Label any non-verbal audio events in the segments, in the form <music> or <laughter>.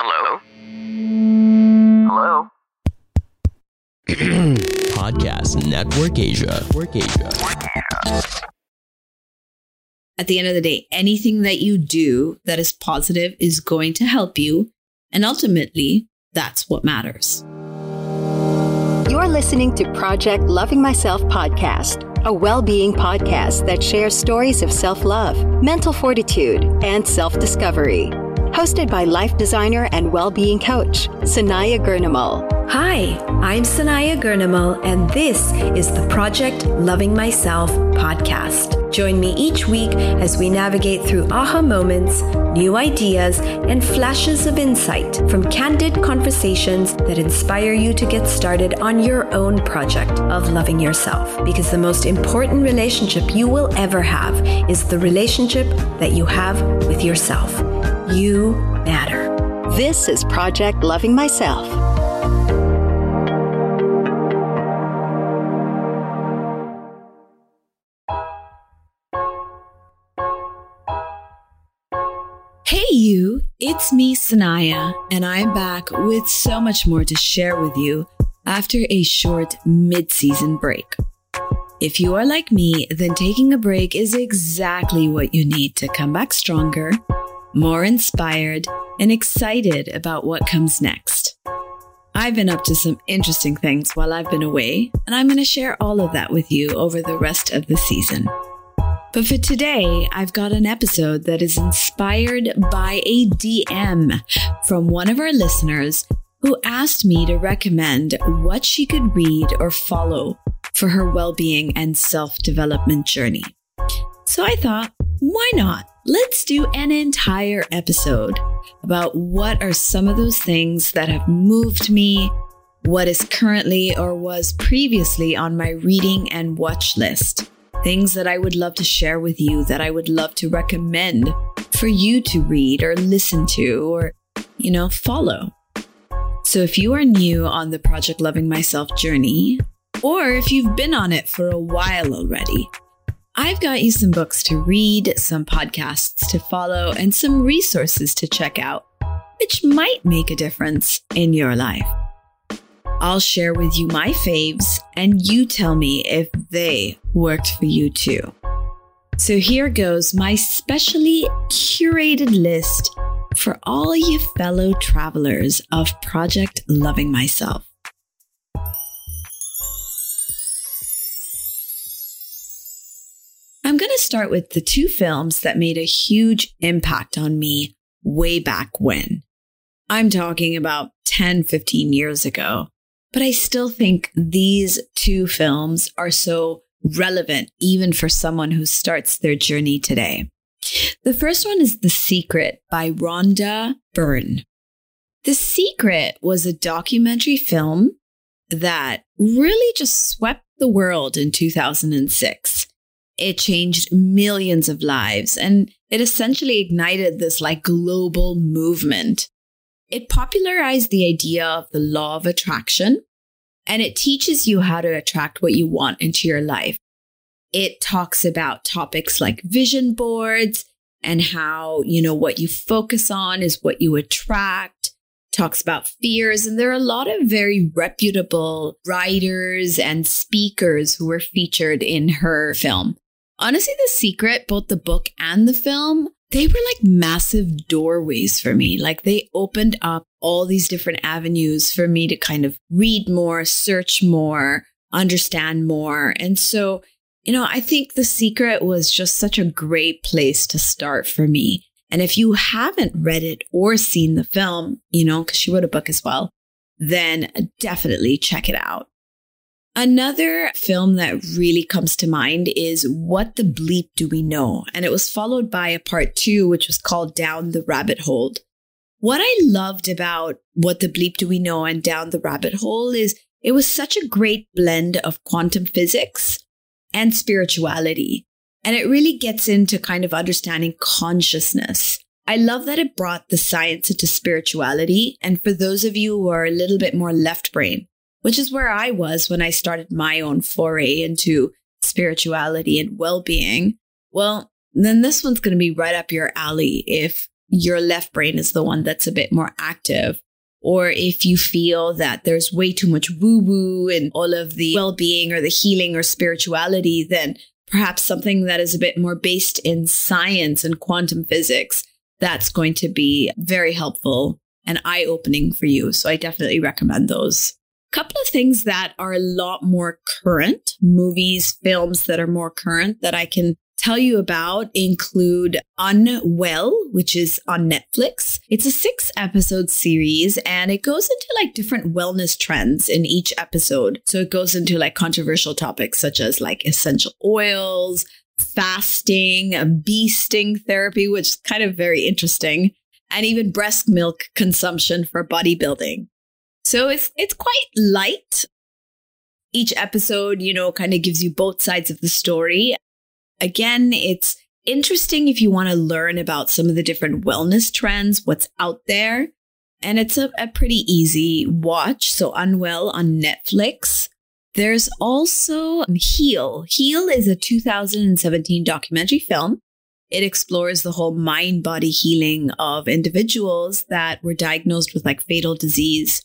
Hello? Hello? <clears throat> Podcast Network Asia. Network Asia. At the end of the day, anything that you do that is positive is going to help you. And ultimately, that's what matters. You're listening to Project Loving Myself podcast, a well being podcast that shares stories of self love, mental fortitude, and self discovery. Hosted by life designer and well being coach, Sanaya Gurnamal. Hi, I'm Sanaya Gurnamal, and this is the Project Loving Myself podcast. Join me each week as we navigate through aha moments, new ideas, and flashes of insight from candid conversations that inspire you to get started on your own project of loving yourself. Because the most important relationship you will ever have is the relationship that you have with yourself. You matter. This is Project Loving Myself. Hey, you, it's me, Sanaya, and I'm back with so much more to share with you after a short mid season break. If you are like me, then taking a break is exactly what you need to come back stronger, more inspired, and excited about what comes next. I've been up to some interesting things while I've been away, and I'm going to share all of that with you over the rest of the season. But for today, I've got an episode that is inspired by a DM from one of our listeners who asked me to recommend what she could read or follow for her well being and self development journey. So I thought, why not? Let's do an entire episode about what are some of those things that have moved me, what is currently or was previously on my reading and watch list things that I would love to share with you that I would love to recommend for you to read or listen to or, you know, follow. So if you are new on the Project Loving Myself journey, or if you've been on it for a while already, I've got you some books to read, some podcasts to follow, and some resources to check out, which might make a difference in your life. I'll share with you my faves, and you tell me if they worked for you too. So here goes my specially curated list for all you fellow travelers of Project Loving Myself. Start with the two films that made a huge impact on me way back when. I'm talking about 10, 15 years ago. But I still think these two films are so relevant, even for someone who starts their journey today. The first one is The Secret by Rhonda Byrne. The Secret was a documentary film that really just swept the world in 2006. It changed millions of lives and it essentially ignited this like global movement it popularized the idea of the law of attraction and it teaches you how to attract what you want into your life. It talks about topics like vision boards and how, you know, what you focus on is what you attract. Talks about fears. And there are a lot of very reputable writers and speakers who were featured in her film. Honestly, The Secret, both the book and the film, they were like massive doorways for me. Like they opened up all these different avenues for me to kind of read more, search more, understand more. And so, you know, I think The Secret was just such a great place to start for me. And if you haven't read it or seen the film, you know, because she wrote a book as well, then definitely check it out. Another film that really comes to mind is What the Bleep Do We Know? And it was followed by a part two, which was called Down the Rabbit Hole. What I loved about What the Bleep Do We Know and Down the Rabbit Hole is it was such a great blend of quantum physics and spirituality. And it really gets into kind of understanding consciousness. I love that it brought the science into spirituality. And for those of you who are a little bit more left brain, which is where I was when I started my own foray into spirituality and well being, well, then this one's going to be right up your alley if your left brain is the one that's a bit more active. Or if you feel that there's way too much woo woo and all of the well being or the healing or spirituality, then perhaps something that is a bit more based in science and quantum physics, that's going to be very helpful and eye opening for you. So I definitely recommend those couple of things that are a lot more current, movies, films that are more current that I can tell you about include Unwell, which is on Netflix. It's a six episode series and it goes into like different wellness trends in each episode. So it goes into like controversial topics such as like essential oils, fasting, bee sting therapy, which is kind of very interesting, and even breast milk consumption for bodybuilding. So it's it's quite light. Each episode, you know, kind of gives you both sides of the story. Again, it's interesting if you want to learn about some of the different wellness trends, what's out there. And it's a, a pretty easy watch. So Unwell on Netflix. There's also um, Heal. Heal is a 2017 documentary film. It explores the whole mind body healing of individuals that were diagnosed with like fatal disease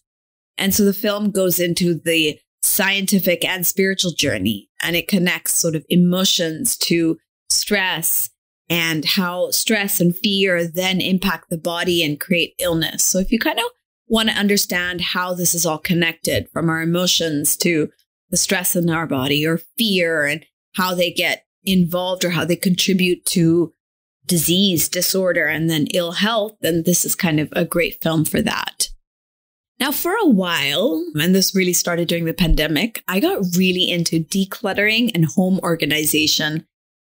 and so the film goes into the scientific and spiritual journey and it connects sort of emotions to stress and how stress and fear then impact the body and create illness. So if you kind of want to understand how this is all connected from our emotions to the stress in our body or fear and how they get involved or how they contribute to disease, disorder, and then ill health, then this is kind of a great film for that. Now, for a while, and this really started during the pandemic, I got really into decluttering and home organization.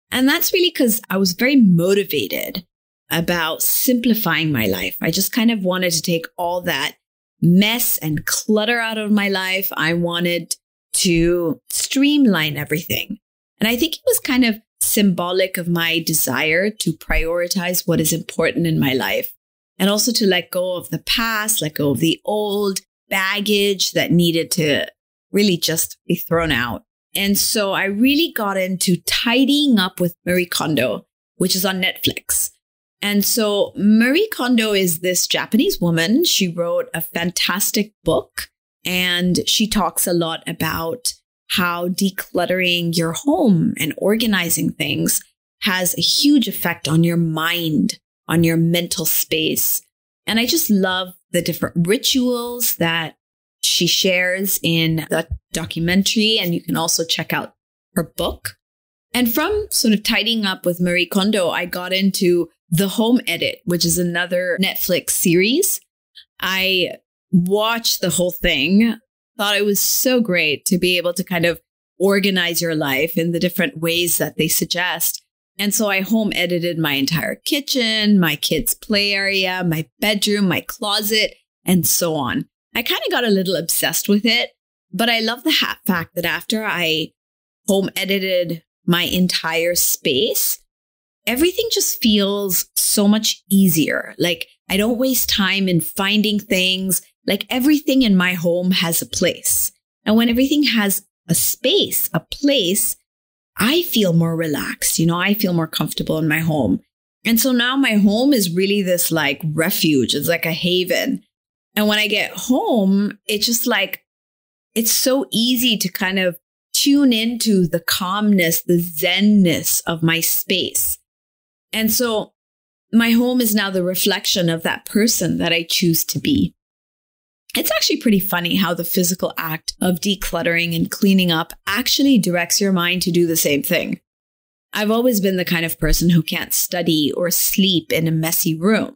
And that's really because I was very motivated about simplifying my life. I just kind of wanted to take all that mess and clutter out of my life. I wanted to streamline everything. And I think it was kind of symbolic of my desire to prioritize what is important in my life and also to let go of the past, let go of the old baggage that needed to really just be thrown out. And so I really got into tidying up with Marie Kondo, which is on Netflix. And so Marie Kondo is this Japanese woman. She wrote a fantastic book and she talks a lot about how decluttering your home and organizing things has a huge effect on your mind on your mental space. And I just love the different rituals that she shares in the documentary. And you can also check out her book. And from sort of tidying up with Marie Kondo, I got into The Home Edit, which is another Netflix series. I watched the whole thing, thought it was so great to be able to kind of organize your life in the different ways that they suggest. And so I home edited my entire kitchen, my kids' play area, my bedroom, my closet, and so on. I kind of got a little obsessed with it, but I love the fact that after I home edited my entire space, everything just feels so much easier. Like I don't waste time in finding things. Like everything in my home has a place. And when everything has a space, a place, I feel more relaxed. You know, I feel more comfortable in my home. And so now my home is really this like refuge. It's like a haven. And when I get home, it's just like, it's so easy to kind of tune into the calmness, the zenness of my space. And so my home is now the reflection of that person that I choose to be. It's actually pretty funny how the physical act of decluttering and cleaning up actually directs your mind to do the same thing. I've always been the kind of person who can't study or sleep in a messy room.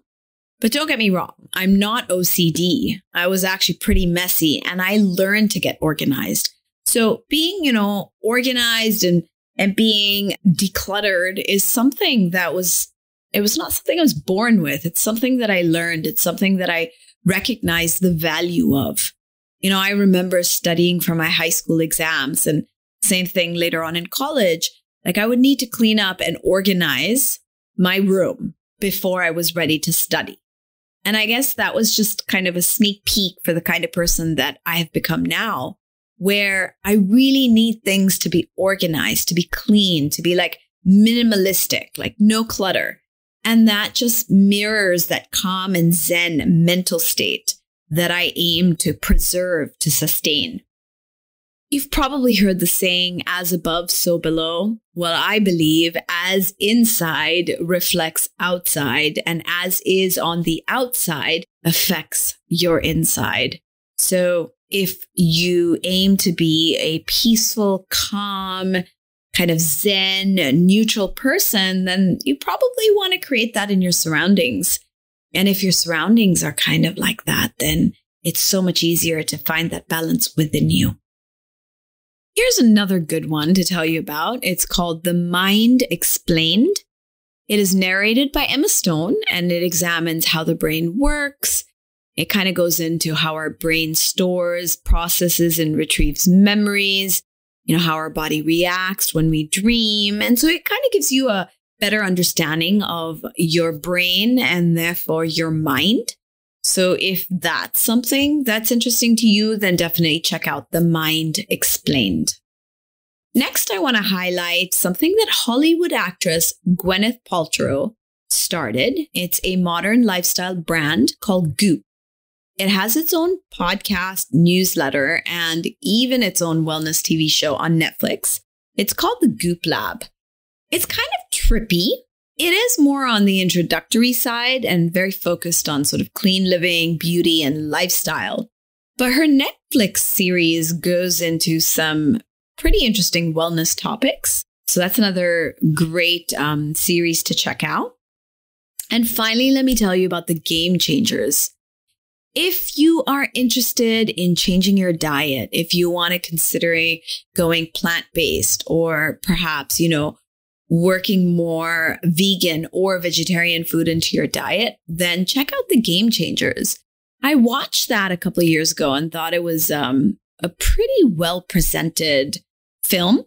But don't get me wrong, I'm not OCD. I was actually pretty messy and I learned to get organized. So being, you know, organized and and being decluttered is something that was it was not something I was born with. It's something that I learned. It's something that I recognized the value of. You know, I remember studying for my high school exams and same thing later on in college. Like I would need to clean up and organize my room before I was ready to study. And I guess that was just kind of a sneak peek for the kind of person that I have become now, where I really need things to be organized, to be clean, to be like minimalistic, like no clutter. And that just mirrors that calm and zen mental state that I aim to preserve, to sustain. You've probably heard the saying, as above, so below. Well, I believe as inside reflects outside, and as is on the outside affects your inside. So if you aim to be a peaceful, calm, kind of zen, neutral person, then you probably want to create that in your surroundings. And if your surroundings are kind of like that, then it's so much easier to find that balance within you. Here's another good one to tell you about. It's called The Mind Explained. It is narrated by Emma Stone and it examines how the brain works. It kind of goes into how our brain stores, processes, and retrieves memories, you know, how our body reacts when we dream. And so it kind of gives you a better understanding of your brain and therefore your mind. So if that's something that's interesting to you, then definitely check out The Mind Explained. Next, I want to highlight something that Hollywood actress Gwyneth Paltrow started. It's a modern lifestyle brand called Goop. It has its own podcast, newsletter, and even its own wellness TV show on Netflix. It's called the Goop Lab. It's kind of trippy it is more on the introductory side and very focused on sort of clean living, beauty, and lifestyle. But her Netflix series goes into some pretty interesting wellness topics. So that's another great um, series to check out. And finally, let me tell you about the game changers. If you are interested in changing your diet, if you want to consider going plant based or perhaps, you know, working more vegan or vegetarian food into your diet, then check out the Game Changers. I watched that a couple of years ago and thought it was um, a pretty well presented film.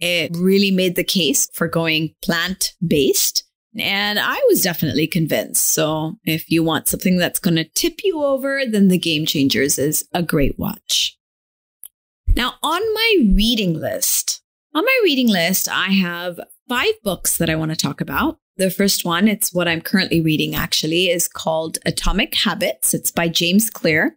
It really made the case for going plant based. And I was definitely convinced. So if you want something that's going to tip you over, then The Game Changers is a great watch. Now, on my reading list, on my reading list, I have five books that I want to talk about. The first one, it's what I'm currently reading actually, is called Atomic Habits. It's by James Clear.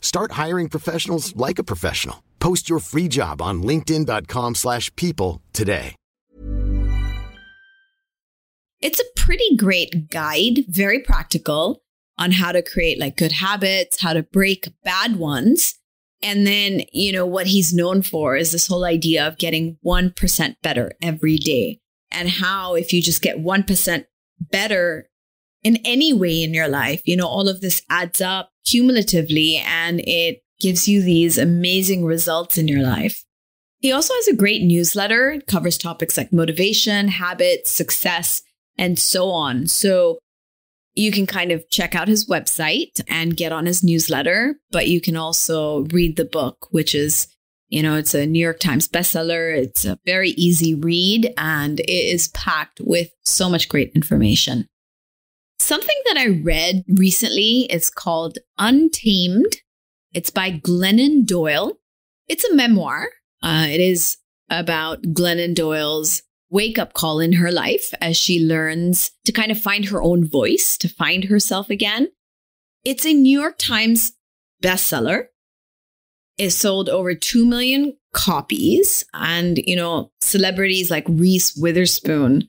Start hiring professionals like a professional. Post your free job on linkedin.com slash people today. It's a pretty great guide, very practical on how to create like good habits, how to break bad ones. And then, you know, what he's known for is this whole idea of getting 1% better every day. And how if you just get 1% better in any way in your life, you know, all of this adds up cumulatively and it gives you these amazing results in your life. He also has a great newsletter. It covers topics like motivation, habits, success, and so on. So you can kind of check out his website and get on his newsletter, but you can also read the book, which is You know, it's a New York Times bestseller. It's a very easy read and it is packed with so much great information. Something that I read recently is called Untamed. It's by Glennon Doyle. It's a memoir. Uh, it is about Glennon Doyle's wake up call in her life as she learns to kind of find her own voice, to find herself again. It's a New York Times bestseller. It sold over 2 million copies. And, you know, celebrities like Reese Witherspoon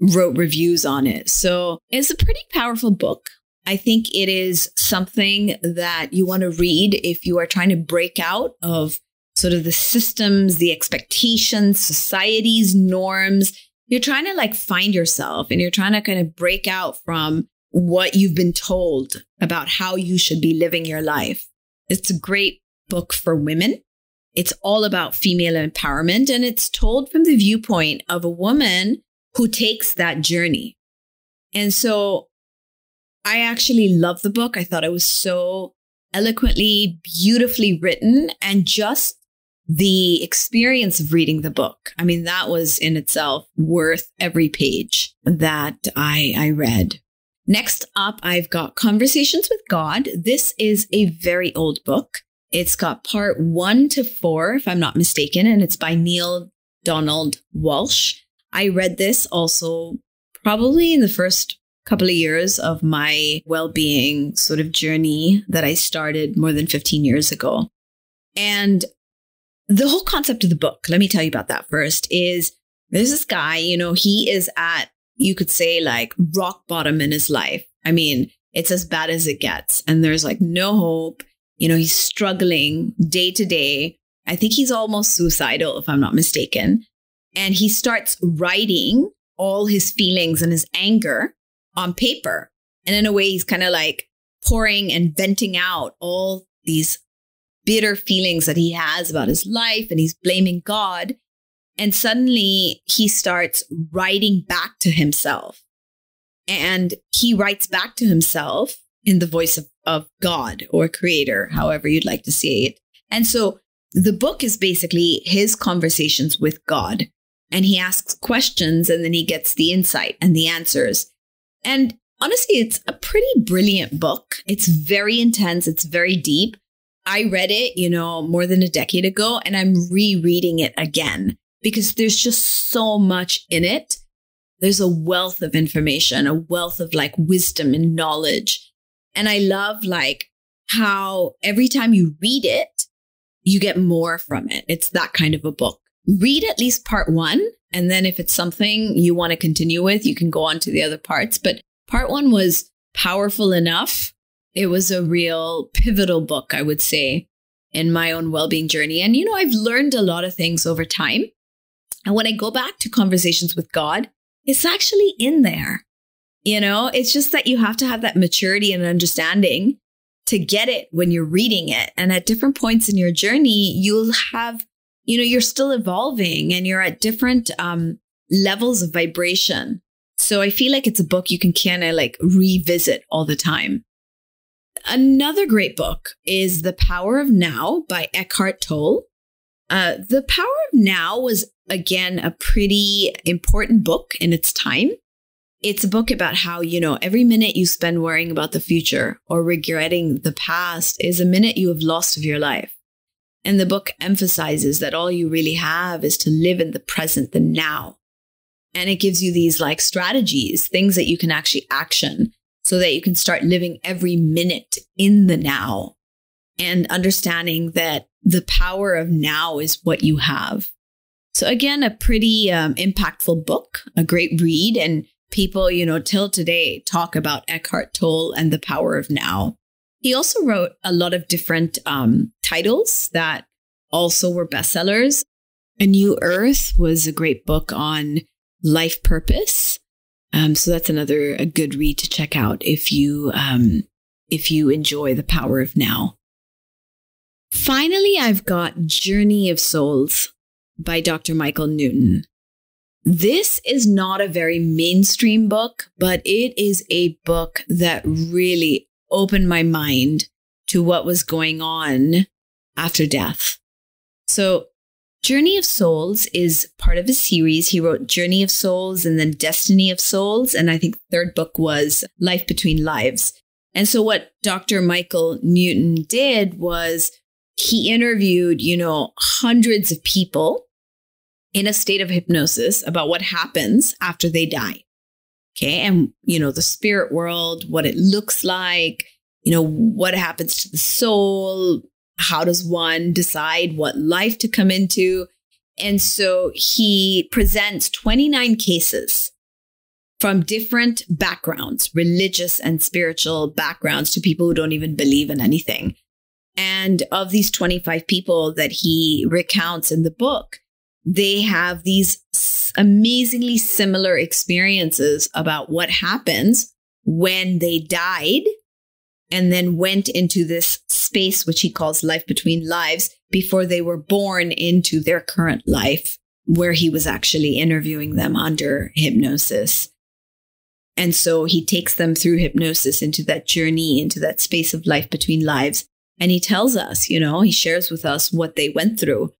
wrote reviews on it. So it's a pretty powerful book. I think it is something that you want to read if you are trying to break out of sort of the systems, the expectations, society's norms. You're trying to like find yourself and you're trying to kind of break out from what you've been told about how you should be living your life. It's a great book for women. It's all about female empowerment and it's told from the viewpoint of a woman who takes that journey. And so I actually love the book. I thought it was so eloquently, beautifully written and just the experience of reading the book. I mean, that was in itself worth every page that I, I read. Next up, I've got Conversations with God. This is a very old book. It's got part one to four, if I'm not mistaken, and it's by Neale Donald Walsch. I read this also probably in the first couple of years of my well-being sort of journey that I started more than 15 years ago. And the whole concept of the book, let me tell you about that first, is there's this guy, you know, he is at, you could say, like rock bottom in his life. I mean, it's as bad as it gets. And there's like no hope. You know, he's struggling day to day. I think he's almost suicidal, if I'm not mistaken and he starts writing all his feelings and his anger on paper. And in a way, he's kind of like pouring and venting out all these bitter feelings that he has about his life and he's blaming God. And suddenly he starts writing back to himself. And he writes back to himself in the voice of, of God or creator, however you'd like to say it. And so the book is basically his conversations with God and he asks questions and then he gets the insight and the answers. And honestly, it's a pretty brilliant book. It's very intense, it's very deep. I read it, you know, more than a decade ago, and I'm rereading it again because there's just so much in it. There's a wealth of information, a wealth of like wisdom and knowledge. And I love like how every time you read it, you get more from it. It's that kind of a book read at least part one. And then if it's something you want to continue with, you can go on to the other parts. But part one was powerful enough. It was a real pivotal book, I would say, in my own well being journey. And, you know, I've learned a lot of things over time. And when I go back to conversations with God, it's actually in there. You know, it's just that you have to have that maturity and understanding to get it when you're reading it. And at different points in your journey, you'll have you know, you're still evolving and you're at different um, levels of vibration. So I feel like it's a book you can kind of like revisit all the time. Another great book is The Power of Now by Eckhart Tolle. Uh, the Power of Now was, again, a pretty important book in its time. It's a book about how, you know, every minute you spend worrying about the future or regretting the past is a minute you have lost of your life. And the book emphasizes that all you really have is to live in the present, the now. And it gives you these like strategies, things that you can actually action so that you can start living every minute in the now and understanding that the power of now is what you have. So again, a pretty um, impactful book, a great read. And people, you know, till today talk about Eckhart Tolle and the power of now. He also wrote a lot of different um, titles that also were bestsellers. A New Earth was a great book on life purpose. Um, so that's another a good read to check out if you um, if you enjoy the power of now. Finally, I've got Journey of Souls by Dr. Michael Newton. This is not a very mainstream book, but it is a book that really opened my mind to what was going on after death. So, Journey of Souls is part of a series. He wrote Journey of Souls and then Destiny of Souls. And I think third book was Life Between Lives. And so what Dr. Michael Newton did was he interviewed, you know, hundreds of people in a state of hypnosis about what happens after they die. Okay. And, you know, the spirit world, what it looks like, you know, what happens to the soul, how does one decide what life to come into? And so he presents 29 cases from different backgrounds, religious and spiritual backgrounds, to people who don't even believe in anything. And of these 25 people that he recounts in the book, they have these amazingly similar experiences about what happens when they died and then went into this space, which he calls life between lives, before they were born into their current life, where he was actually interviewing them under hypnosis. And so he takes them through hypnosis into that journey, into that space of life between lives. And he tells us, you know, he shares with us what they went through.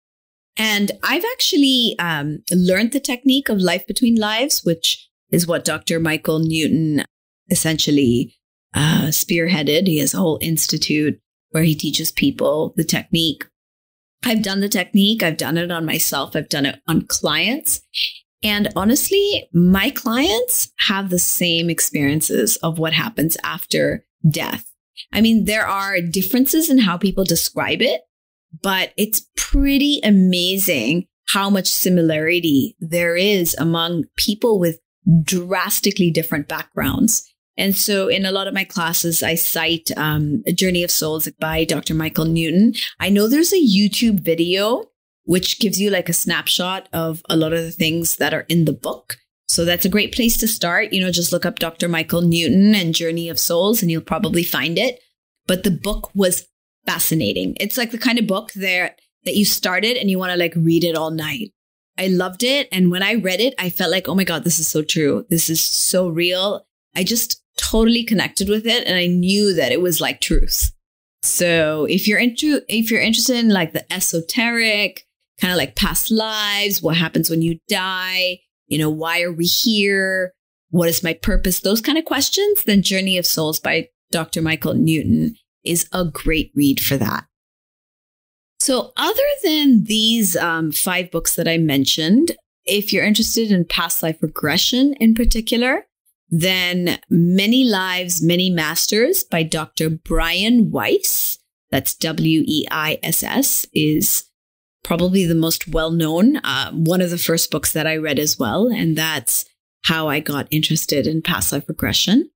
And I've actually um, learned the technique of life between lives, which is what Dr. Michael Newton essentially uh, spearheaded. He has a whole institute where he teaches people the technique. I've done the technique. I've done it on myself. I've done it on clients. And honestly, my clients have the same experiences of what happens after death. I mean, there are differences in how people describe it, but it's pretty amazing how much similarity there is among people with drastically different backgrounds. And so in a lot of my classes, I cite um, A Journey of Souls by Dr. Michael Newton. I know there's a YouTube video which gives you like a snapshot of a lot of the things that are in the book. So that's a great place to start. You know, just look up Dr. Michael Newton and Journey of Souls and you'll probably find it. But the book was fascinating. It's like the kind of book that that you started and you want to like read it all night. I loved it and when I read it, I felt like, "Oh my god, this is so true. This is so real." I just totally connected with it and I knew that it was like truth. So if you're into if you're interested in like the esoteric, kind of like past lives, what happens when you die, you know, why are we here? What is my purpose? Those kind of questions, then Journey of Souls by Dr. Michael Newton is a great read for that. So, other than these um, five books that I mentioned, if you're interested in past life regression in particular, then Many Lives, Many Masters by Dr. Brian Weiss, that's W E I S S, is probably the most well known, uh, one of the first books that I read as well. And that's how I got interested in past life regression.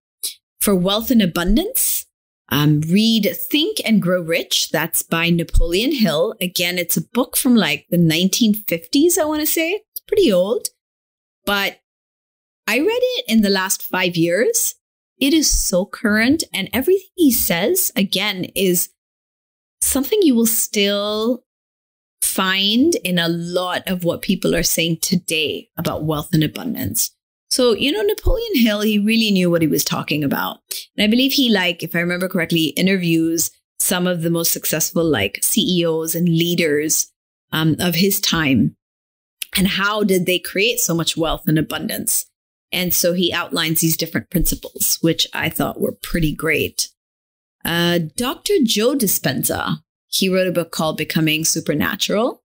For Wealth and Abundance, um, read Think and Grow Rich. That's by Napoleon Hill. Again, it's a book from like the 1950s, I want to say. It's pretty old, but I read it in the last five years. It is so current, and everything he says, again, is something you will still find in a lot of what people are saying today about wealth and abundance. So, you know, Napoleon Hill, he really knew what he was talking about. And I believe he, like, if I remember correctly, interviews some of the most successful, like, CEOs and leaders um, of his time. And how did they create so much wealth and abundance? And so he outlines these different principles, which I thought were pretty great. Uh, Dr. Joe Dispenza, he wrote a book called Becoming Supernatural.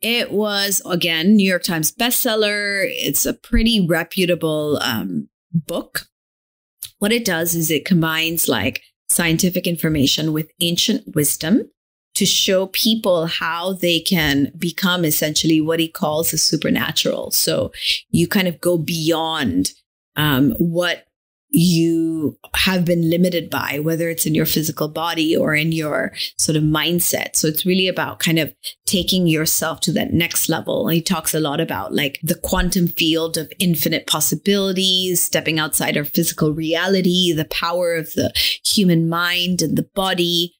It was, again, New York Times bestseller. It's a pretty reputable um, book. What it does is it combines like scientific information with ancient wisdom to show people how they can become essentially what he calls the supernatural. So you kind of go beyond um, what you have been limited by, whether it's in your physical body or in your sort of mindset. So it's really about kind of taking yourself to that next level. He talks a lot about like the quantum field of infinite possibilities, stepping outside our physical reality, the power of the human mind and the body,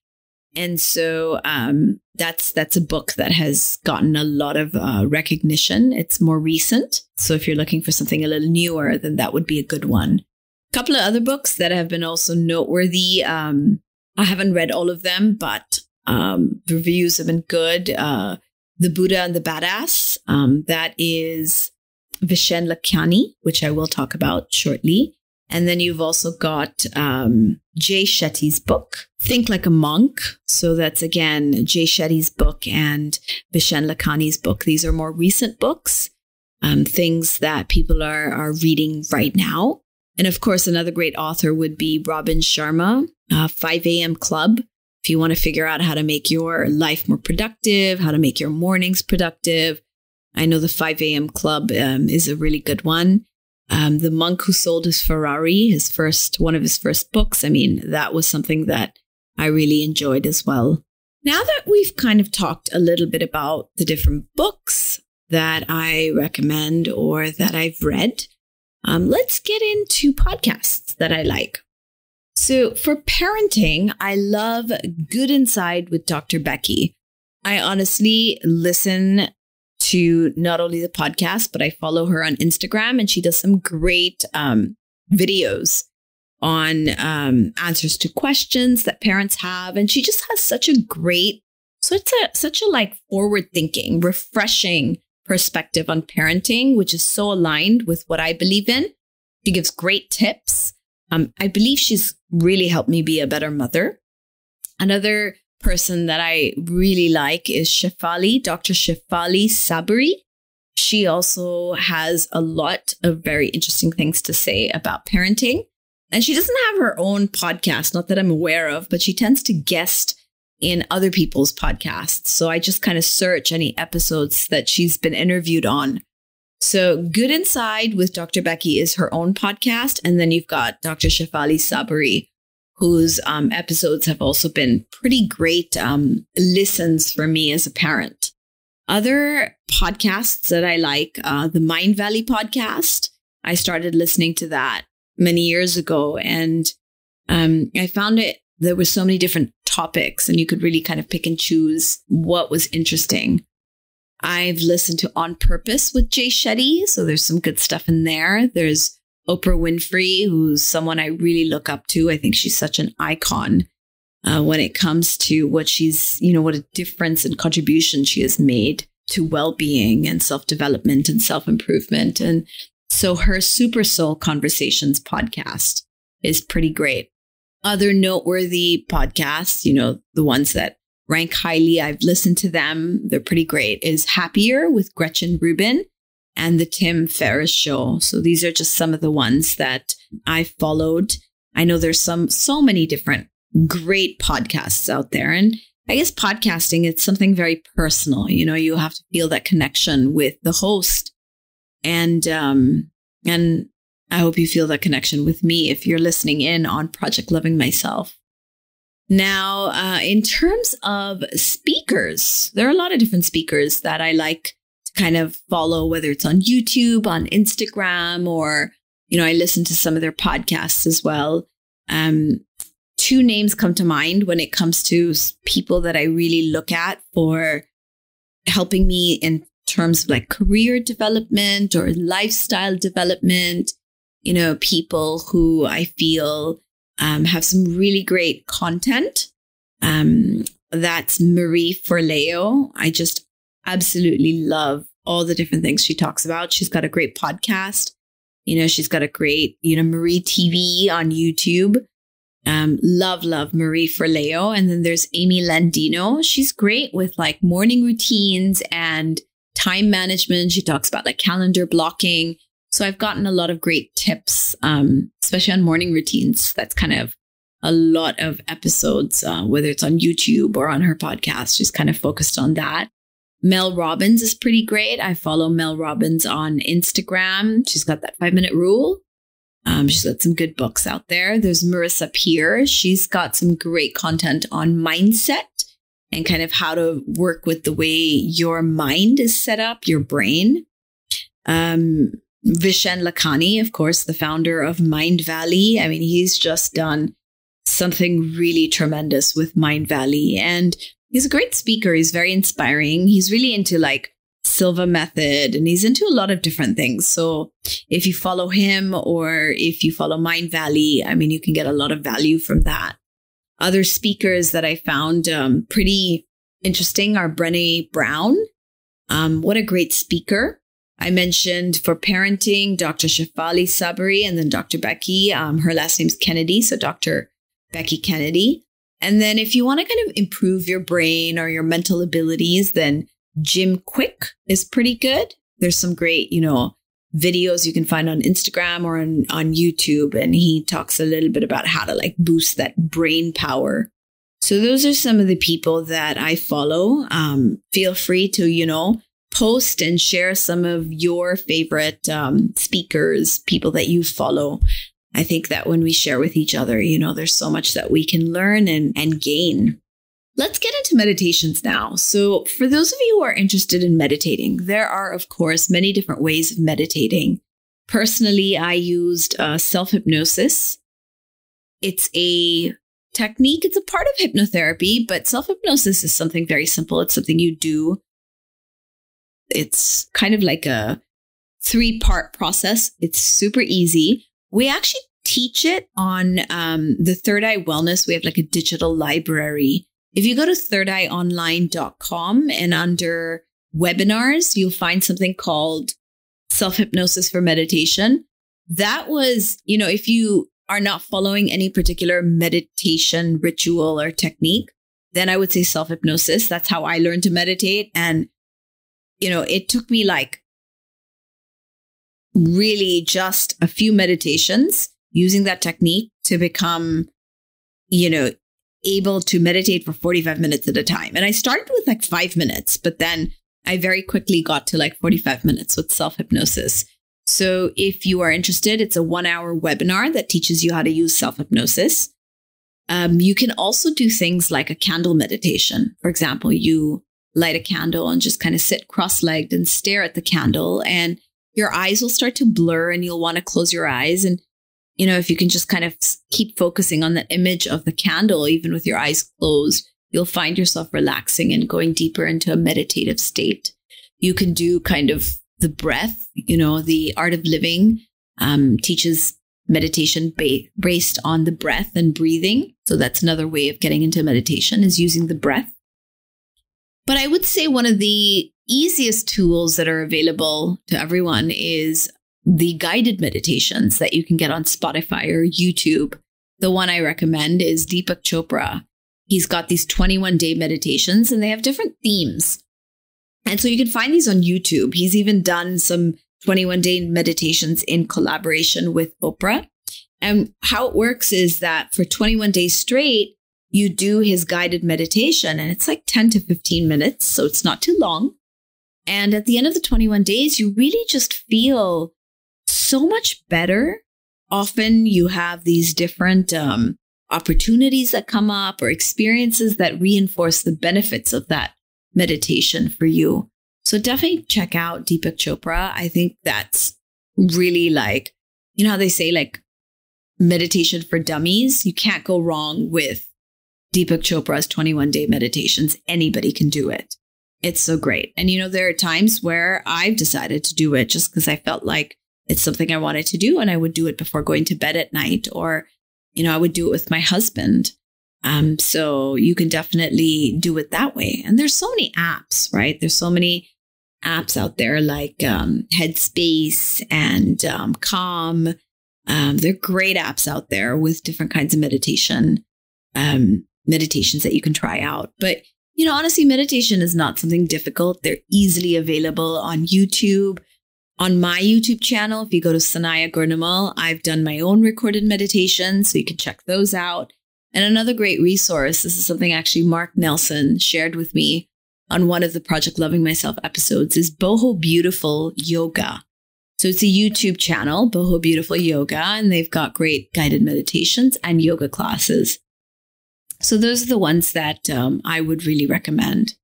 and so um, that's that's a book that has gotten a lot of uh, recognition. It's more recent, so if you're looking for something a little newer, then that would be a good one. A couple of other books that have been also noteworthy. Um, I haven't read all of them, but um, the reviews have been good. Uh, The Buddha and the Badass. Um, that is Vishen Lakhiani, which I will talk about shortly. And then you've also got um, Jay Shetty's book, Think Like a Monk. So that's again Jay Shetty's book and Vishen Lakhiani's book. These are more recent books, um, things that people are, are reading right now. And of course, another great author would be Robin Sharma, uh, 5 a.m. Club. If you want to figure out how to make your life more productive, how to make your mornings productive, I know the 5 a.m. Club um, is a really good one. Um, the monk who sold his Ferrari, his first one of his first books. I mean, that was something that I really enjoyed as well. Now that we've kind of talked a little bit about the different books that I recommend or that I've read, um, let's get into podcasts that I like. So for parenting, I love Good Inside with Dr. Becky. I honestly listen to not only the podcast, but I follow her on Instagram and she does some great um, videos on um, answers to questions that parents have. And she just has such a great, such a, such a like forward thinking, refreshing perspective on parenting, which is so aligned with what I believe in. She gives great tips. Um, I believe she's really helped me be a better mother. Another person that I really like is Shefali, Dr. Shefali Tsabary. She also has a lot of very interesting things to say about parenting. And she doesn't have her own podcast, not that I'm aware of, but she tends to guest in other people's podcasts. So I just kind of search any episodes that she's been interviewed on. So Good Inside with Dr. Becky is her own podcast. And then you've got Dr. Shefali Tsabary, whose um, episodes have also been pretty great um, listens for me as a parent. Other podcasts that I like, uh, the Mindvalley podcast, I started listening to that many years ago, and um, I found it. There were so many different topics, and you could really kind of pick and choose what was interesting. I've listened to On Purpose with Jay Shetty, so there's some good stuff in there. There's Oprah Winfrey, who's someone I really look up to. I think she's such an icon uh, when it comes to what she's, you know, what a difference and contribution she has made to well being and self development and self improvement. And so her Super Soul Conversations podcast is pretty great. Other noteworthy podcasts, you know, the ones that rank highly, I've listened to them, they're pretty great, is Happier with Gretchen Rubin and the Tim Ferriss show. So these are just some of the ones that I followed. I know there's some so many different great podcasts out there and I guess podcasting it's something very personal. You know, you have to feel that connection with the host and um and I hope you feel that connection with me if you're listening in on Project Loving Myself. Now, uh, in terms of speakers, there are a lot of different speakers that I like to kind of follow, whether it's on YouTube, on Instagram, or, you know, I listen to some of their podcasts as well. Um, two names come to mind when it comes to people that I really look at for helping me in terms of like career development or lifestyle development. You know, people who I feel um, have some really great content. Um, that's Marie Forleo. I just absolutely love all the different things she talks about. She's got a great podcast. You know, she's got a great, you know, Marie TV on YouTube. Um, love, love Marie Forleo. And then there's Amy Landino. She's great with like morning routines and time management. She talks about like calendar blocking. So I've gotten a lot of great tips, um, especially on morning routines. That's kind of a lot of episodes, uh, whether it's on YouTube or on her podcast. She's kind of focused on that. Mel Robbins is pretty great. I follow Mel Robbins on Instagram. She's got that five minute rule. Um, she's got some good books out there. There's Marissa Peer. She's got some great content on mindset and kind of how to work with the way your mind is set up, your brain. Um, Vishen Lakhiani, of course, the founder of Mindvalley. I mean, he's just done something really tremendous with Mindvalley. And he's a great speaker. He's very inspiring. He's really into like Silva method and he's into a lot of different things. So if you follow him or if you follow Mindvalley, I mean, you can get a lot of value from that. Other speakers that I found um, pretty interesting are Brene Brown. Um, what a great speaker. I mentioned for parenting, Dr. Shefali Tsabary and then Dr. Becky. Um, her last name's Kennedy, so Dr. Becky Kennedy. And then if you want to kind of improve your brain or your mental abilities, then Jim Kwik is pretty good. There's some great, you know, videos you can find on Instagram or on, on YouTube. And he talks a little bit about how to like boost that brain power. So those are some of the people that I follow. Um, feel free to, you know, post and share some of your favorite um, speakers, people that you follow. I think that when we share with each other, you know, there's so much that we can learn and, and gain. Let's get into meditations now. So, for those of you who are interested in meditating, there are, of course, many different ways of meditating. Personally, I used uh, self hypnosis. It's a technique, it's a part of hypnotherapy, but self hypnosis is something very simple. It's something you do. It's kind of like a three part process. It's super easy. We actually teach it on um, the Third Eye Wellness. We have like a digital library if you go to thirdeyeonline.com and under webinars, you'll find something called self hypnosis for meditation. That was, you know, if you are not following any particular meditation ritual or technique, then I would say self hypnosis. That's how I learned to meditate. And, you know, it took me like really just a few meditations using that technique to become, you know, able to meditate for 45 minutes at a time. And I started with like five minutes, but then I very quickly got to like 45 minutes with self hypnosis. So if you are interested, it's a one hour webinar that teaches you how to use self hypnosis. Um, you can also do things like a candle meditation. For example, you light a candle and just kind of sit cross legged and stare at the candle, and your eyes will start to blur and you'll want to close your eyes. And you know, if you can just kind of keep focusing on that image of the candle, even with your eyes closed, you'll find yourself relaxing and going deeper into a meditative state. You can do kind of the breath, you know, the art of living um, teaches meditation ba- based on the breath and breathing. So that's another way of getting into meditation is using the breath. But I would say one of the easiest tools that are available to everyone is the guided meditations that you can get on Spotify or YouTube. The one I recommend is Deepak Chopra. He's got these 21 day meditations and they have different themes. And so you can find these on YouTube. He's even done some 21 day meditations in collaboration with Oprah. And how it works is that for 21 days straight, you do his guided meditation and it's like 10 to 15 minutes. So it's not too long. And at the end of the 21 days, you really just feel so much better. Often you have these different um, opportunities that come up or experiences that reinforce the benefits of that meditation for you. So definitely check out Deepak Chopra. I think that's really like, you know how they say like meditation for dummies? You can't go wrong with Deepak Chopra's 21 day meditations. Anybody can do it. It's so great. And you know, there are times where I've decided to do it just because I felt like it's something I wanted to do and I would do it before going to bed at night or, you know, I would do it with my husband. Um, so you can definitely do it that way. And there's so many apps, right? There's so many apps out there like um, Headspace and um, Calm. Um, they're great apps out there with different kinds of meditation, um, meditations that you can try out. But, you know, honestly, meditation is not something difficult. They're easily available on YouTube on my YouTube channel, if you go to Sanaya Gurnamal, I've done my own recorded meditations, so you can check those out. And another great resource, this is something actually Mark Nelson shared with me on one of the Project Loving Myself episodes, is Boho Beautiful Yoga. So it's a YouTube channel, Boho Beautiful Yoga, and they've got great guided meditations and yoga classes. So those are the ones that um, I would really recommend.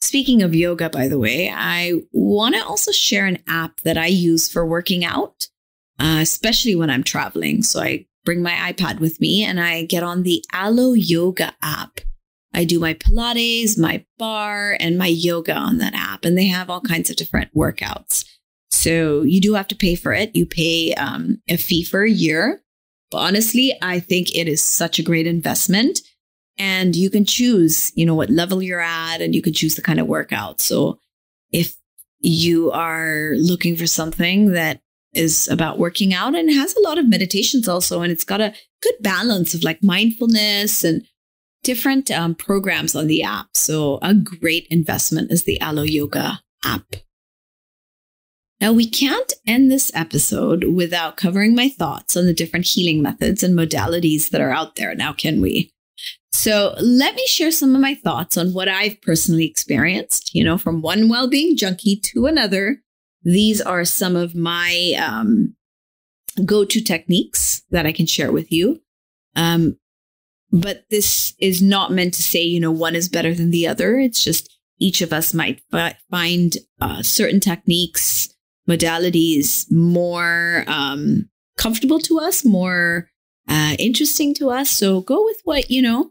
Speaking of yoga, by the way, I want to also share an app that I use for working out, uh, especially when I'm traveling. So I bring my iPad with me and I get on the Alo Yoga app. I do my Pilates, my barre, and my yoga on that app, and they have all kinds of different workouts. So you do have to pay for it. You pay um, a fee for a year. But honestly, I think it is such a great investment and you can choose, you know, what level you're at and you can choose the kind of workout. So if you are looking for something that is about working out and has a lot of meditations also. And it's got a good balance of like mindfulness and different um, programs on the app. So a great investment is the Alo Yoga app. Now, we can't end this episode without covering my thoughts on the different healing methods and modalities that are out there now, can we? So, let me share some of my thoughts on what I've personally experienced, you know, from one well being junkie to another. These are some of my um, go to techniques that I can share with you. Um, but this is not meant to say, you know, one is better than the other. It's just each of us might fi- find uh, certain techniques modalities more um, comfortable to us, more uh, interesting to us. So go with what, you know,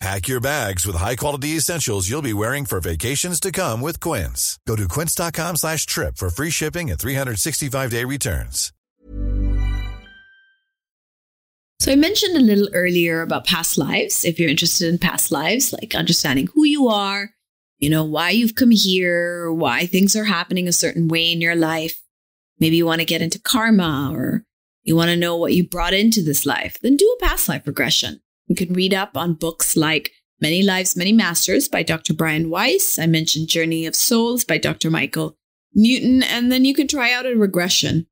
Pack your bags with high-quality essentials you'll be wearing for vacations to come with Quince. Go to quince.com slash trip for free shipping and 365-day returns. So I mentioned a little earlier about past lives. If you're interested in past lives, like understanding who you are, you know, why you've come here, why things are happening a certain way in your life. Maybe you want to get into karma or you want to know what you brought into this life, then do a past life regression. You can read up on books like Many Lives, Many Masters by Dr. Brian Weiss. I mentioned Journey of Souls by Dr. Michael Newton, and then you can try out a regression.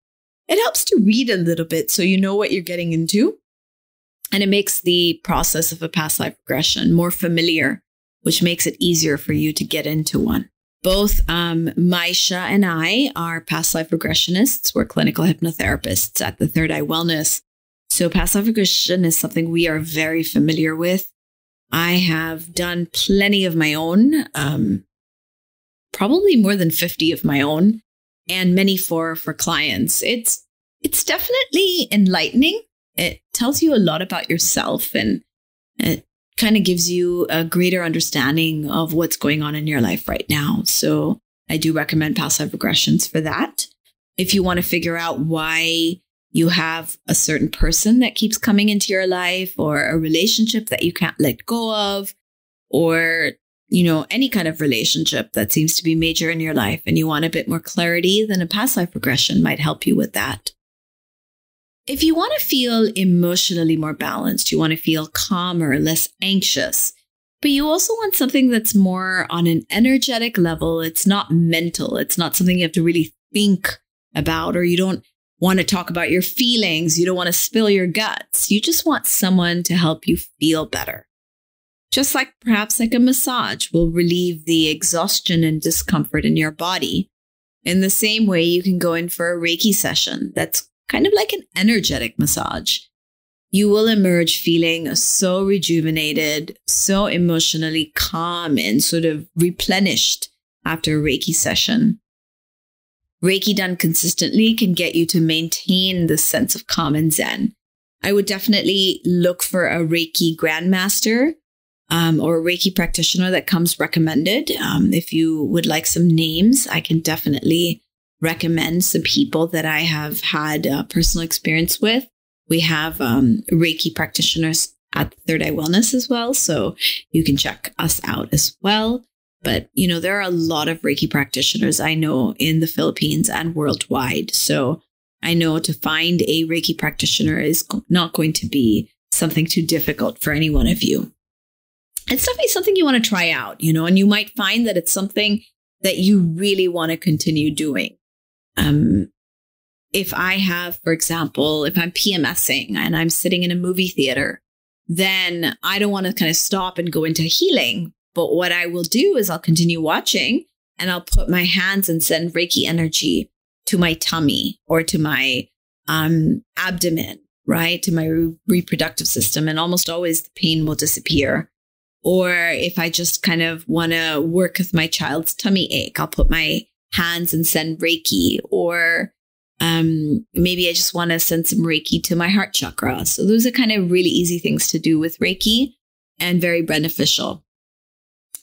It helps to read a little bit so you know what you're getting into. And it makes the process of a past life regression more familiar which makes it easier for you to get into one. Both um, Maisha and I are past life regressionists. We're clinical hypnotherapists at the Third Eye Wellness. So, past life regression is something we are very familiar with. I have done plenty of my own, um, probably more than 50 of my own, and many for, for clients. It's, it's definitely enlightening. It tells you a lot about yourself and it kind of gives you a greater understanding of what's going on in your life right now. So I do recommend past life regressions for that. If you want to figure out why you have a certain person that keeps coming into your life or a relationship that you can't let go of or you know any kind of relationship that seems to be major in your life and you want a bit more clarity then a past life regression might help you with that if you want to feel emotionally more balanced, you want to feel calmer, less anxious, but you also want something that's more on an energetic level. It's not mental. It's not something you have to really think about, or you don't want to talk about your feelings. You don't want to spill your guts. You just want someone to help you feel better. Just like perhaps like a massage will relieve the exhaustion and discomfort in your body. In the same way, you can go in for a Reiki session that's kind of like an energetic massage. You will emerge feeling so rejuvenated, so emotionally calm, and sort of replenished after a Reiki session. Reiki done consistently can get you to maintain this sense of calm and zen. I would definitely look for a Reiki grandmaster um, or a Reiki practitioner that comes recommended. Um, if you would like some names, I can definitely recommend some people that I have had a personal experience with. We have um, Reiki practitioners at Third Eye Wellness as well. So you can check us out as well. But, you know, there are a lot of Reiki practitioners I know in the Philippines and worldwide. So I know to find a Reiki practitioner is not going to be something too difficult for any one of you. It's definitely something you want to try out, you know, and you might find that it's something that you really want to continue doing. Um, if I have, for example, if I'm PMSing and I'm sitting in a movie theater, then I don't want to kind of stop and go into healing. But what I will do is I'll continue watching and I'll put my hands and send Reiki energy to my tummy or to my um, abdomen, right? To my re- reproductive system. And almost always the pain will disappear. Or if I just kind of want to work with my child's tummy ache, I'll put my hands and send Reiki. Or Um, maybe I just want to send some Reiki to my heart chakra. So those are kind of really easy things to do with Reiki and very beneficial.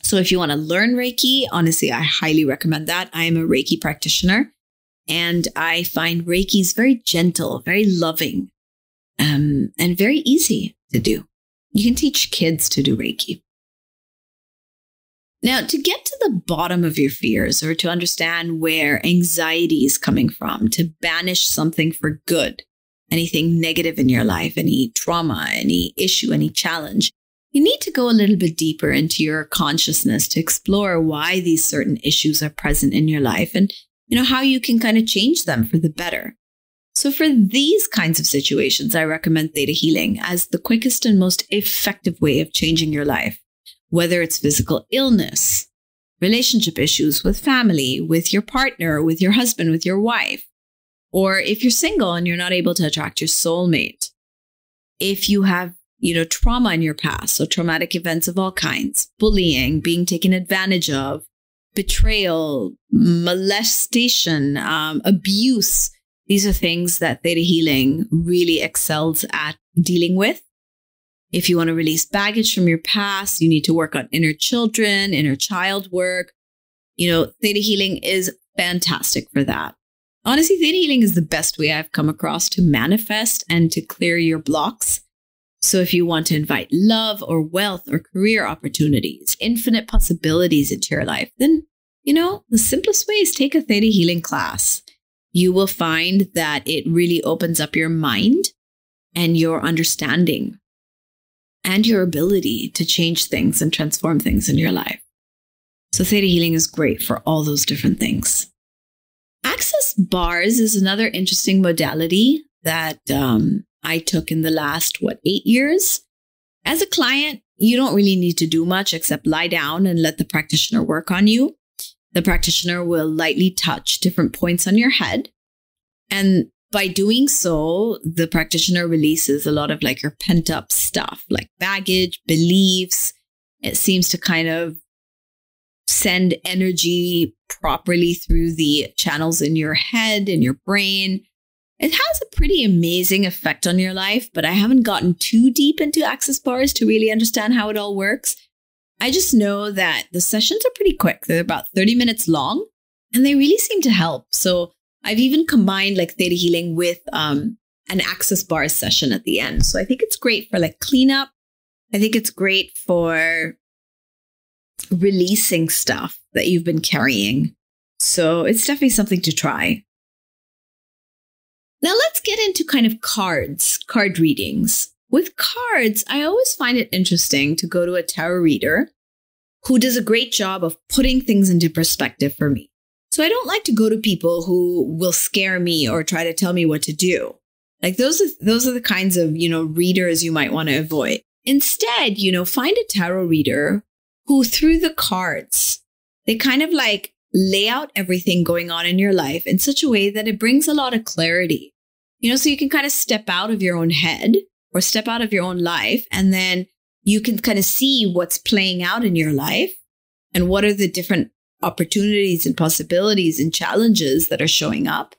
So if you want to learn Reiki, honestly, I highly recommend that. I am a Reiki practitioner and I find Reiki is very gentle, very loving, um, and very easy to do. You can teach kids to do Reiki. Now, to get to the bottom of your fears or to understand where anxiety is coming from, to banish something for good, anything negative in your life, any trauma, any issue, any challenge, you need to go a little bit deeper into your consciousness to explore why these certain issues are present in your life and you know how you can kind of change them for the better. So for these kinds of situations, I recommend theta healing as the quickest and most effective way of changing your life whether it's physical illness, relationship issues with family, with your partner, with your husband, with your wife, or if you're single and you're not able to attract your soulmate, if you have, you know, trauma in your past, so traumatic events of all kinds, bullying, being taken advantage of, betrayal, molestation, um, abuse. These are things that Theta Healing really excels at dealing with. If you want to release baggage from your past, you need to work on inner children, inner child work. You know, theta healing is fantastic for that. Honestly, theta healing is the best way I've come across to manifest and to clear your blocks. So if you want to invite love or wealth or career opportunities, infinite possibilities into your life, then, you know, the simplest way is take a theta healing class. You will find that it really opens up your mind and your understanding and your ability to change things and transform things in your life. So, theta healing is great for all those different things. Access bars is another interesting modality that um, I took in the last, what, eight years. As a client, you don't really need to do much except lie down and let the practitioner work on you. The practitioner will lightly touch different points on your head. And by doing so, the practitioner releases a lot of like your pent up stuff, like baggage, beliefs. It seems to kind of send energy properly through the channels in your head and your brain. It has a pretty amazing effect on your life, but I haven't gotten too deep into access bars to really understand how it all works. I just know that the sessions are pretty quick. They're about 30 minutes long and they really seem to help. So I've even combined like theta healing with um, an access bar session at the end. So I think it's great for like cleanup. I think it's great for releasing stuff that you've been carrying. So it's definitely something to try. Now let's get into kind of cards, card readings. With cards, I always find it interesting to go to a tarot reader who does a great job of putting things into perspective for me. So I don't like to go to people who will scare me or try to tell me what to do. Like those are those are the kinds of, you know, readers you might want to avoid. Instead, you know, find a tarot reader who through the cards, they kind of like lay out everything going on in your life in such a way that it brings a lot of clarity. You know, so you can kind of step out of your own head or step out of your own life and then you can kind of see what's playing out in your life and what are the different opportunities and possibilities and challenges that are showing up.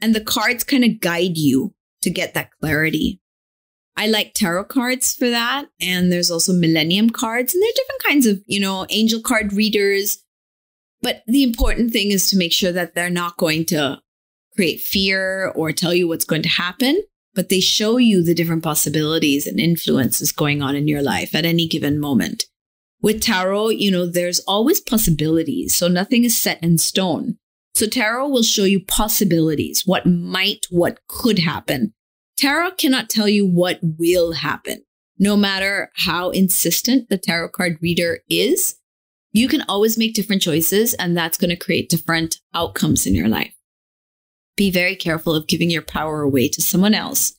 And the cards kind of guide you to get that clarity. I like tarot cards for that. And there's also millennium cards, and there are different kinds of, you know, angel card readers. But the important thing is to make sure that they're not going to create fear or tell you what's going to happen, but they show you the different possibilities and influences going on in your life at any given moment. With tarot, you know, there's always possibilities. So nothing is set in stone. So tarot will show you possibilities, what might, what could happen. Tarot cannot tell you what will happen. No matter how insistent the tarot card reader is, you can always make different choices and that's going to create different outcomes in your life. Be very careful of giving your power away to someone else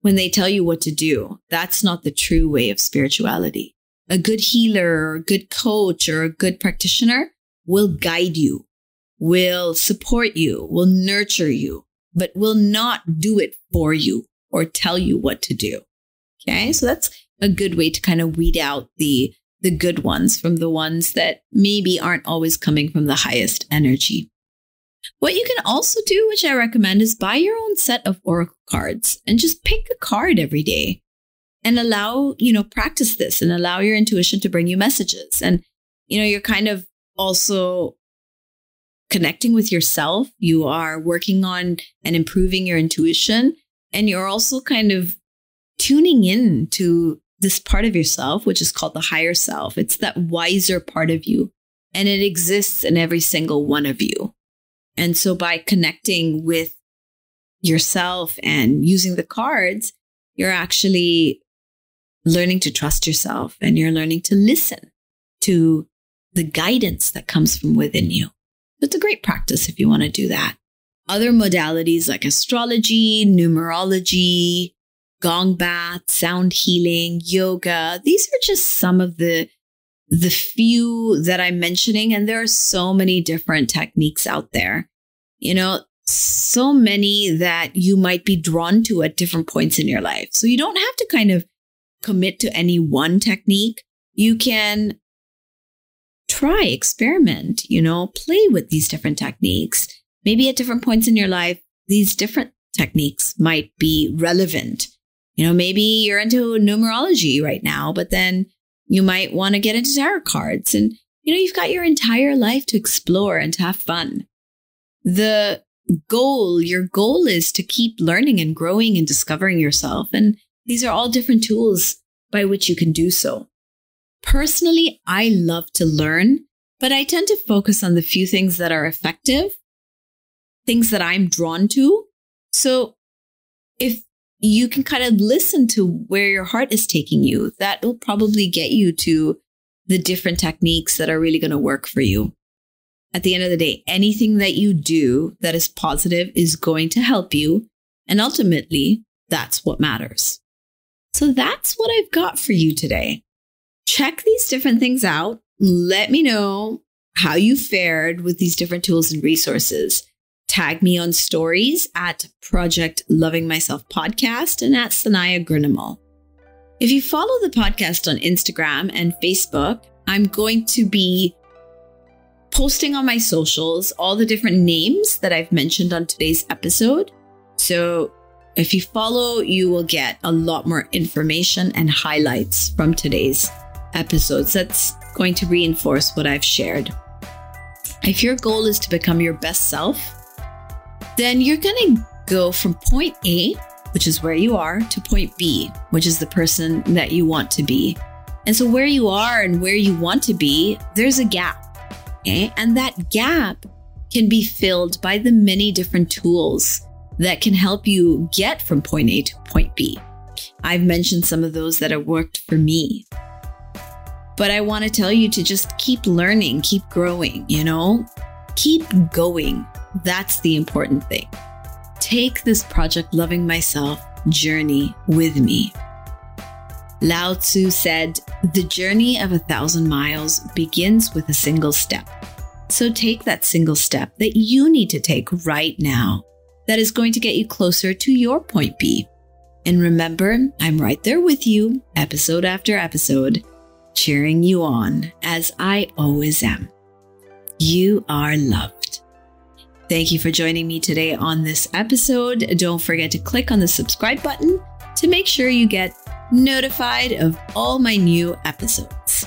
when they tell you what to do. That's not the true way of spirituality a good healer or a good coach or a good practitioner will guide you, will support you, will nurture you, but will not do it for you or tell you what to do. Okay. So that's a good way to kind of weed out the, the good ones from the ones that maybe aren't always coming from the highest energy. What you can also do, which I recommend, is buy your own set of oracle cards and just pick a card every day and allow, you know, practice this and allow your intuition to bring you messages. And, you know, you're kind of also connecting with yourself. You are working on and improving your intuition. And you're also kind of tuning in to this part of yourself, which is called the higher self. It's that wiser part of you. And it exists in every single one of you. And so by connecting with yourself and using the cards, you're actually learning to trust yourself and you're learning to listen to the guidance that comes from within you. It's a great practice if you want to do that. Other modalities like astrology, numerology, gong bath, sound healing, yoga, these are just some of the the few that I'm mentioning and there are so many different techniques out there. You know, so many that you might be drawn to at different points in your life. So you don't have to kind of commit to any one technique. You can try, experiment, you know, play with these different techniques. Maybe at different points in your life, these different techniques might be relevant. You know, maybe you're into numerology right now, but then you might want to get into tarot cards and, you know, you've got your entire life to explore and to have fun. The goal, your goal is to keep learning and growing and discovering yourself. And these are all different tools by which you can do so. Personally, I love to learn, but I tend to focus on the few things that are effective, things that I'm drawn to. So if you can kind of listen to where your heart is taking you, that will probably get you to the different techniques that are really going to work for you. At the end of the day, anything that you do that is positive is going to help you. And ultimately, that's what matters. So that's what I've got for you today check these different things out. Let me know how you fared with these different tools and resources. Tag me on stories at Project Loving Myself Podcast and at Sanaya Gurnamal. If you follow the podcast on Instagram and Facebook, I'm going to be posting on my socials all the different names that I've mentioned on today's episode. So if you follow, you will get a lot more information and highlights from today's episodes that's going to reinforce what I've shared. If your goal is to become your best self, then you're going to go from point A, which is where you are, to point B, which is the person that you want to be. And so, where you are and where you want to be, there's a gap. Okay. And that gap can be filled by the many different tools that can help you get from point A to point B. I've mentioned some of those that have worked for me. But I want to tell you to just keep learning, keep growing, you know? Keep going. That's the important thing. Take this project loving myself journey with me. Lao Tzu said, The journey of a thousand miles begins with a single step. So take that single step that you need to take right now that is going to get you closer to your point B. And remember, I'm right there with you, episode after episode cheering you on as I always am. You are loved. Thank you for joining me today on this episode. Don't forget to click on the subscribe button to make sure you get notified of all my new episodes.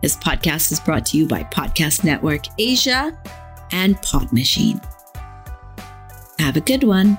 This podcast is brought to you by Podcast Network Asia and Pod Machine. Have a good one.